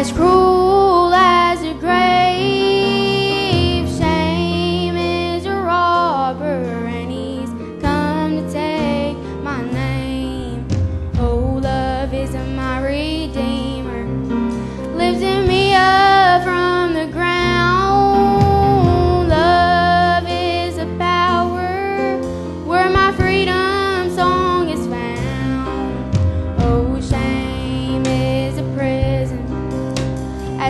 as cruel.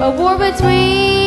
a war between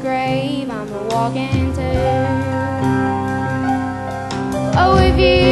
grave I'm a walking to. Oh, if you